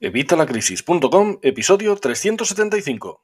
Evitalacrisis.com, episodio 375.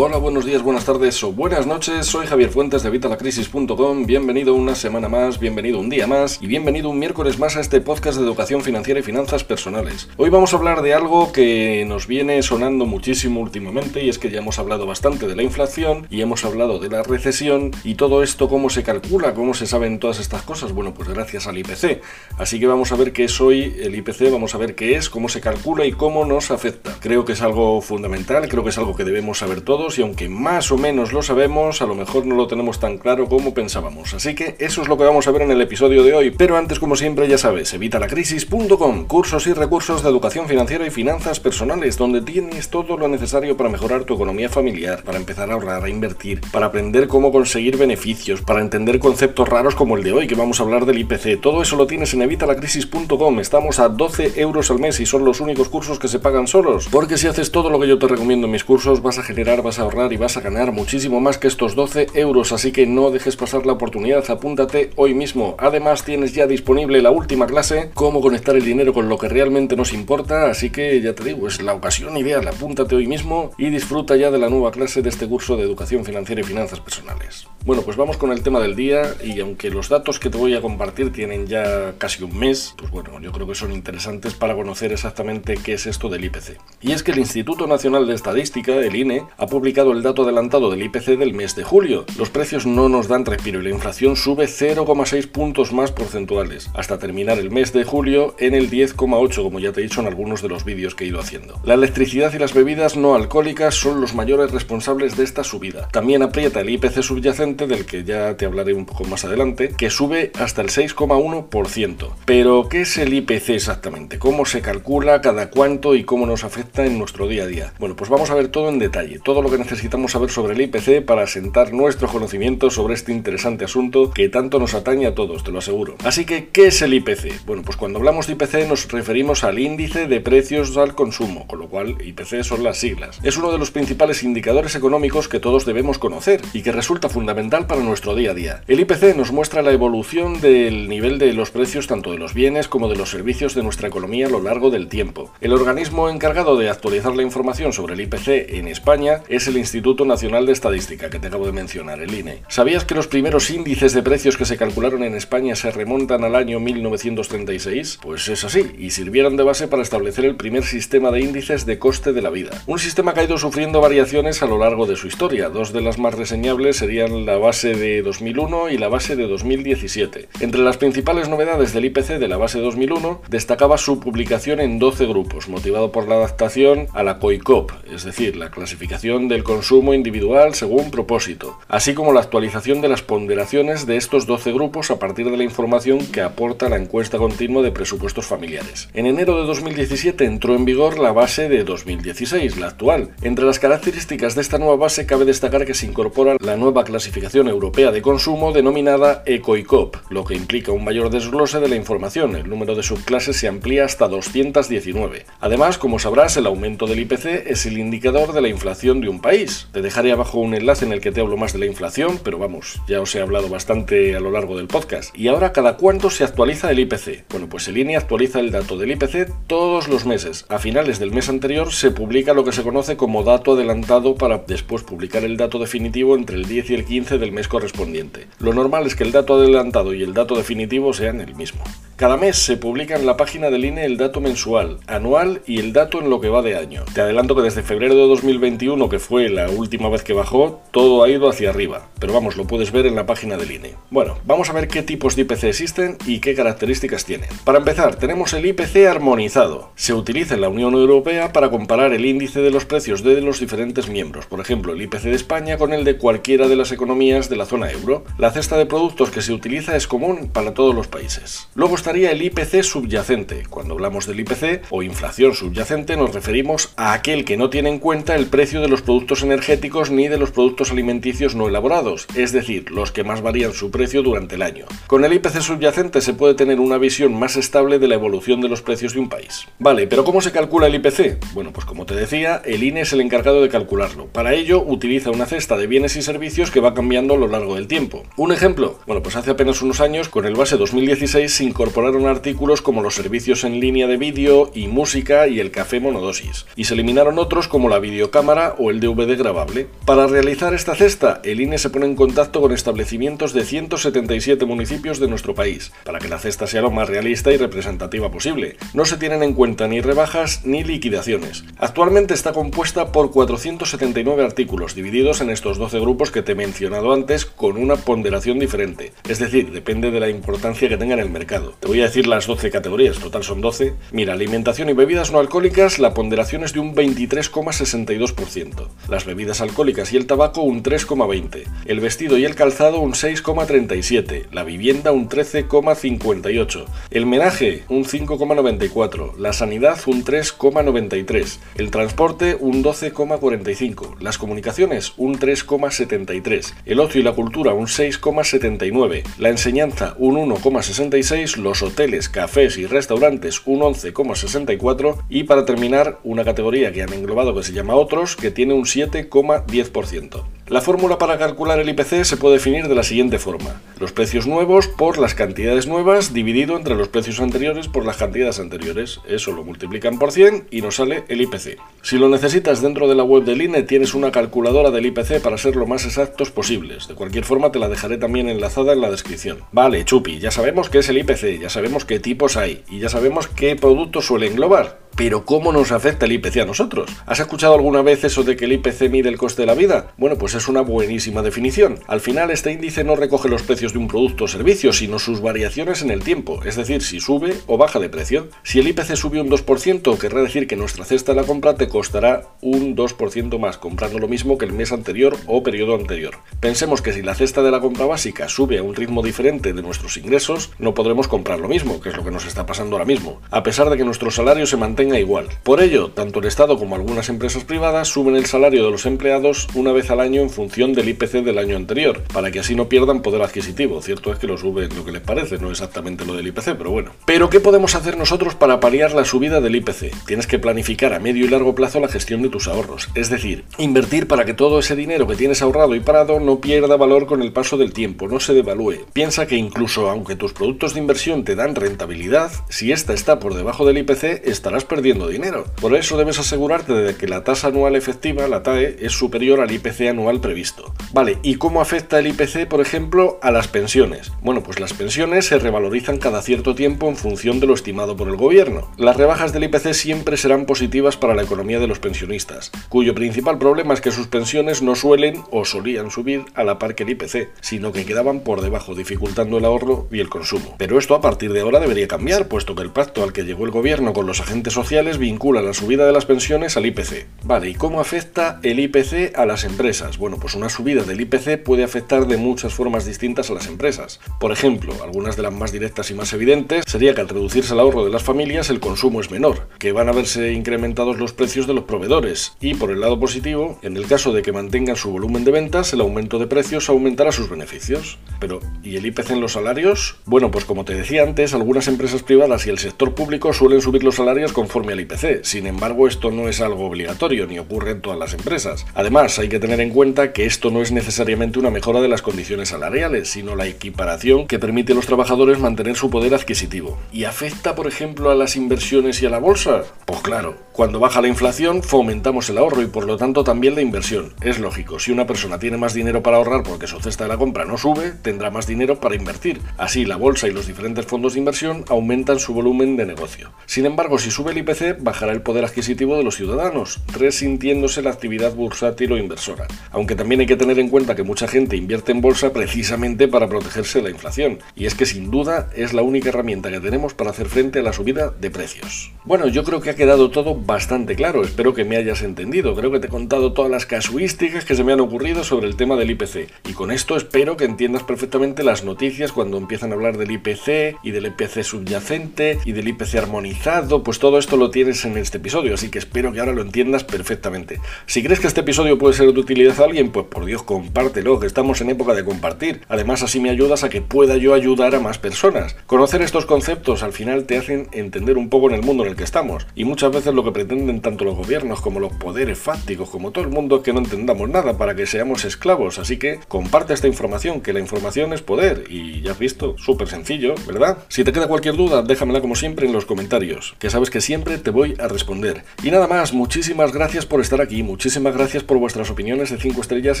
Hola, buenos días, buenas tardes o buenas noches. Soy Javier Fuentes de Vitalacrisis.com. Bienvenido una semana más, bienvenido un día más y bienvenido un miércoles más a este podcast de educación financiera y finanzas personales. Hoy vamos a hablar de algo que nos viene sonando muchísimo últimamente y es que ya hemos hablado bastante de la inflación y hemos hablado de la recesión y todo esto cómo se calcula, cómo se saben todas estas cosas. Bueno, pues gracias al IPC. Así que vamos a ver qué es hoy el IPC, vamos a ver qué es, cómo se calcula y cómo nos afecta. Creo que es algo fundamental, creo que es algo que debemos saber todos y aunque más o menos lo sabemos, a lo mejor no lo tenemos tan claro como pensábamos. Así que eso es lo que vamos a ver en el episodio de hoy. Pero antes, como siempre, ya sabes, evitalacrisis.com, cursos y recursos de educación financiera y finanzas personales, donde tienes todo lo necesario para mejorar tu economía familiar, para empezar a ahorrar, a invertir, para aprender cómo conseguir beneficios, para entender conceptos raros como el de hoy, que vamos a hablar del IPC. Todo eso lo tienes en evitalacrisis.com. Estamos a 12 euros al mes y son los únicos cursos que se pagan solos. Porque si haces todo lo que yo te recomiendo en mis cursos, vas a generar vas a ahorrar y vas a ganar muchísimo más que estos 12 euros, así que no dejes pasar la oportunidad, apúntate hoy mismo. Además tienes ya disponible la última clase, cómo conectar el dinero con lo que realmente nos importa, así que ya te digo, es la ocasión ideal, apúntate hoy mismo y disfruta ya de la nueva clase de este curso de educación financiera y finanzas personales. Bueno, pues vamos con el tema del día y aunque los datos que te voy a compartir tienen ya casi un mes, pues bueno, yo creo que son interesantes para conocer exactamente qué es esto del IPC. Y es que el Instituto Nacional de Estadística, el INE, ha publicado el dato adelantado del IPC del mes de julio. Los precios no nos dan respiro y la inflación sube 0,6 puntos más porcentuales, hasta terminar el mes de julio en el 10,8, como ya te he dicho en algunos de los vídeos que he ido haciendo. La electricidad y las bebidas no alcohólicas son los mayores responsables de esta subida. También aprieta el IPC subyacente del que ya te hablaré un poco más adelante, que sube hasta el 6,1%. Pero, ¿qué es el IPC exactamente? ¿Cómo se calcula, cada cuánto y cómo nos afecta en nuestro día a día? Bueno, pues vamos a ver todo en detalle, todo que necesitamos saber sobre el IPC para asentar nuestro conocimiento sobre este interesante asunto que tanto nos atañe a todos, te lo aseguro. Así que, ¿qué es el IPC? Bueno, pues cuando hablamos de IPC nos referimos al índice de precios al consumo, con lo cual IPC son las siglas. Es uno de los principales indicadores económicos que todos debemos conocer y que resulta fundamental para nuestro día a día. El IPC nos muestra la evolución del nivel de los precios tanto de los bienes como de los servicios de nuestra economía a lo largo del tiempo. El organismo encargado de actualizar la información sobre el IPC en España es el Instituto Nacional de Estadística, que te acabo de mencionar, el INE. ¿Sabías que los primeros índices de precios que se calcularon en España se remontan al año 1936? Pues es así, y sirvieron de base para establecer el primer sistema de índices de coste de la vida. Un sistema que ha ido sufriendo variaciones a lo largo de su historia. Dos de las más reseñables serían la base de 2001 y la base de 2017. Entre las principales novedades del IPC de la base 2001 destacaba su publicación en 12 grupos, motivado por la adaptación a la COICOP, es decir, la clasificación del consumo individual según propósito, así como la actualización de las ponderaciones de estos 12 grupos a partir de la información que aporta la encuesta continua de presupuestos familiares. En enero de 2017 entró en vigor la base de 2016, la actual. Entre las características de esta nueva base cabe destacar que se incorpora la nueva clasificación Europea de Consumo denominada ECOICOP, lo que implica un mayor desglose de la información. El número de subclases se amplía hasta 219. Además, como sabrás, el aumento del IPC es el indicador de la inflación de un país. Te dejaré abajo un enlace en el que te hablo más de la inflación, pero vamos, ya os he hablado bastante a lo largo del podcast. Y ahora, ¿cada cuánto se actualiza el IPC? Bueno, pues el INE actualiza el dato del IPC todos los meses. A finales del mes anterior se publica lo que se conoce como dato adelantado para después publicar el dato definitivo entre el 10 y el 15 del mes correspondiente. Lo normal es que el dato adelantado y el dato definitivo sean el mismo. Cada mes se publica en la página del INE el dato mensual, anual y el dato en lo que va de año. Te adelanto que desde febrero de 2021, que fue la última vez que bajó, todo ha ido hacia arriba. Pero vamos, lo puedes ver en la página del INE. Bueno, vamos a ver qué tipos de IPC existen y qué características tienen. Para empezar, tenemos el IPC armonizado. Se utiliza en la Unión Europea para comparar el índice de los precios de los diferentes miembros. Por ejemplo, el IPC de España con el de cualquiera de las economías de la zona euro. La cesta de productos que se utiliza es común para todos los países. Luego está estaría el IPC subyacente. Cuando hablamos del IPC o inflación subyacente nos referimos a aquel que no tiene en cuenta el precio de los productos energéticos ni de los productos alimenticios no elaborados, es decir, los que más varían su precio durante el año. Con el IPC subyacente se puede tener una visión más estable de la evolución de los precios de un país. Vale, pero ¿cómo se calcula el IPC? Bueno, pues como te decía, el INE es el encargado de calcularlo. Para ello utiliza una cesta de bienes y servicios que va cambiando a lo largo del tiempo. Un ejemplo, bueno, pues hace apenas unos años, con el base 2016 se incorporaron artículos como los servicios en línea de vídeo y música y el café monodosis, y se eliminaron otros como la videocámara o el DVD grabable. Para realizar esta cesta, el INE se pone en contacto con establecimientos de 177 municipios de nuestro país, para que la cesta sea lo más realista y representativa posible. No se tienen en cuenta ni rebajas ni liquidaciones. Actualmente está compuesta por 479 artículos, divididos en estos 12 grupos que te he mencionado antes, con una ponderación diferente. Es decir, depende de la importancia que tenga en el mercado. Te voy a decir las 12 categorías, total son 12. Mira, alimentación y bebidas no alcohólicas, la ponderación es de un 23,62%. Las bebidas alcohólicas y el tabaco un 3,20%. El vestido y el calzado un 6,37%. La vivienda un 13,58%. El menaje un 5,94%. La sanidad un 3,93%. El transporte un 12,45%. Las comunicaciones un 3,73%. El ocio y la cultura un 6,79%. La enseñanza un 1,66%. Los hoteles, cafés y restaurantes un 11,64% y para terminar una categoría que han englobado que se llama otros que tiene un 7,10%. La fórmula para calcular el IPC se puede definir de la siguiente forma. Los precios nuevos por las cantidades nuevas dividido entre los precios anteriores por las cantidades anteriores. Eso lo multiplican por 100 y nos sale el IPC. Si lo necesitas dentro de la web del INE tienes una calculadora del IPC para ser lo más exactos posibles. De cualquier forma te la dejaré también enlazada en la descripción. Vale, chupi, ya sabemos qué es el IPC, ya sabemos qué tipos hay y ya sabemos qué productos suele englobar. Pero ¿cómo nos afecta el IPC a nosotros? ¿Has escuchado alguna vez eso de que el IPC mide el coste de la vida? Bueno, pues es una buenísima definición. Al final este índice no recoge los precios de un producto o servicio, sino sus variaciones en el tiempo, es decir, si sube o baja de precio. Si el IPC sube un 2%, querrá decir que nuestra cesta de la compra te costará un 2% más, comprando lo mismo que el mes anterior o periodo anterior. Pensemos que si la cesta de la compra básica sube a un ritmo diferente de nuestros ingresos, no podremos comprar lo mismo, que es lo que nos está pasando ahora mismo, a pesar de que nuestro salario se mantenga igual. Por ello, tanto el Estado como algunas empresas privadas suben el salario de los empleados una vez al año en función del IPC del año anterior, para que así no pierdan poder adquisitivo. Cierto es que lo suben lo que les parece, no exactamente lo del IPC, pero bueno. Pero ¿qué podemos hacer nosotros para paliar la subida del IPC? Tienes que planificar a medio y largo plazo la gestión de tus ahorros, es decir, invertir para que todo ese dinero que tienes ahorrado y parado no pierda valor con el paso del tiempo, no se devalúe. Piensa que incluso aunque tus productos de inversión te dan rentabilidad, si esta está por debajo del IPC estarás perdiendo dinero. Por eso debes asegurarte de que la tasa anual efectiva, la TAE, es superior al IPC anual previsto. Vale, ¿y cómo afecta el IPC, por ejemplo, a las pensiones? Bueno, pues las pensiones se revalorizan cada cierto tiempo en función de lo estimado por el gobierno. Las rebajas del IPC siempre serán positivas para la economía de los pensionistas, cuyo principal problema es que sus pensiones no suelen o solían subir a la par que el IPC, sino que quedaban por debajo, dificultando el ahorro y el consumo. Pero esto a partir de ahora debería cambiar, puesto que el pacto al que llegó el gobierno con los agentes sociales vincula la subida de las pensiones al IPC. Vale, ¿y cómo afecta el IPC a las empresas? Bueno, pues una subida del IPC puede afectar de muchas formas distintas a las empresas. Por ejemplo, algunas de las más directas y más evidentes sería que al reducirse el ahorro de las familias el consumo es menor, que van a verse incrementados los precios de los proveedores y por el lado positivo, en el caso de que mantengan su volumen de ventas, el aumento de precios aumentará sus beneficios. Pero, ¿y el IPC en los salarios? Bueno, pues como te decía antes, algunas empresas privadas y el sector público suelen subir los salarios conforme al IPC. Sin embargo, esto no es algo obligatorio ni ocurre en todas las empresas. Además, hay que tener en cuenta que esto no es necesariamente una mejora de las condiciones salariales, sino la equiparación que permite a los trabajadores mantener su poder adquisitivo. ¿Y afecta, por ejemplo, a las inversiones y a la bolsa? Pues claro, cuando baja la inflación, fomentamos el ahorro y por lo tanto también la inversión. Es lógico, si una persona tiene más dinero para ahorrar porque su cesta de la compra no sube, tendrá más dinero para invertir. Así, la bolsa y los diferentes fondos de inversión aumentan su volumen de negocio. Sin embargo, si sube el IPC, bajará el poder adquisitivo de los ciudadanos, resintiéndose la actividad bursátil o inversora. Aunque también hay que tener en cuenta que mucha gente invierte en bolsa precisamente para protegerse de la inflación, y es que sin duda es la única herramienta que tenemos para hacer frente a la subida de precios. Bueno, yo creo que ha quedado todo bastante claro, espero que me hayas entendido, creo que te he contado todas las casuísticas que se me han ocurrido sobre el tema del IPC, y con esto espero que entiendas perfectamente las noticias cuando empiezan a hablar del IPC y del IPC subyacente y del IPC armonizado, pues todo esto lo tienes en este episodio, así que espero que ahora lo entiendas perfectamente. Si crees que este episodio puede ser de utilidad alguien, pues por Dios compártelo, que estamos en época de compartir. Además así me ayudas a que pueda yo ayudar a más personas. Conocer estos conceptos al final te hacen entender un poco en el mundo en el que estamos, y muchas veces lo que pretenden tanto los gobiernos como los poderes fácticos, como todo el mundo, es que no entendamos nada para que seamos esclavos, así que comparte esta información, que la información es poder, y ya has visto, súper sencillo, ¿verdad? Si te queda cualquier duda, déjamela como siempre en los comentarios, que sabes que siempre te voy a responder. Y nada más, muchísimas gracias por estar aquí, muchísimas gracias por vuestras opiniones de 5 estrellas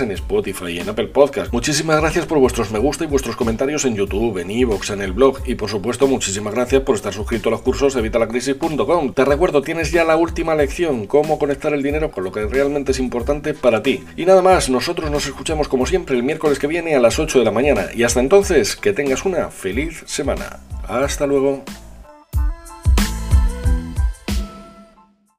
en Spotify y en Apple Podcast, muchísimas gracias por vuestros me gusta y vuestros comentarios en YouTube, en Evox, en el blog, y por supuesto muchísimas gracias por estar suscrito a los cursos de Vitalacrisis.com. Te recuerdo, tienes ya la última lección, cómo conectar el dinero con lo que realmente es importante para ti. Y nada más, nosotros nos escuchamos como siempre el miércoles que viene a las 8 de la mañana, y hasta entonces, que tengas una feliz semana. Hasta luego.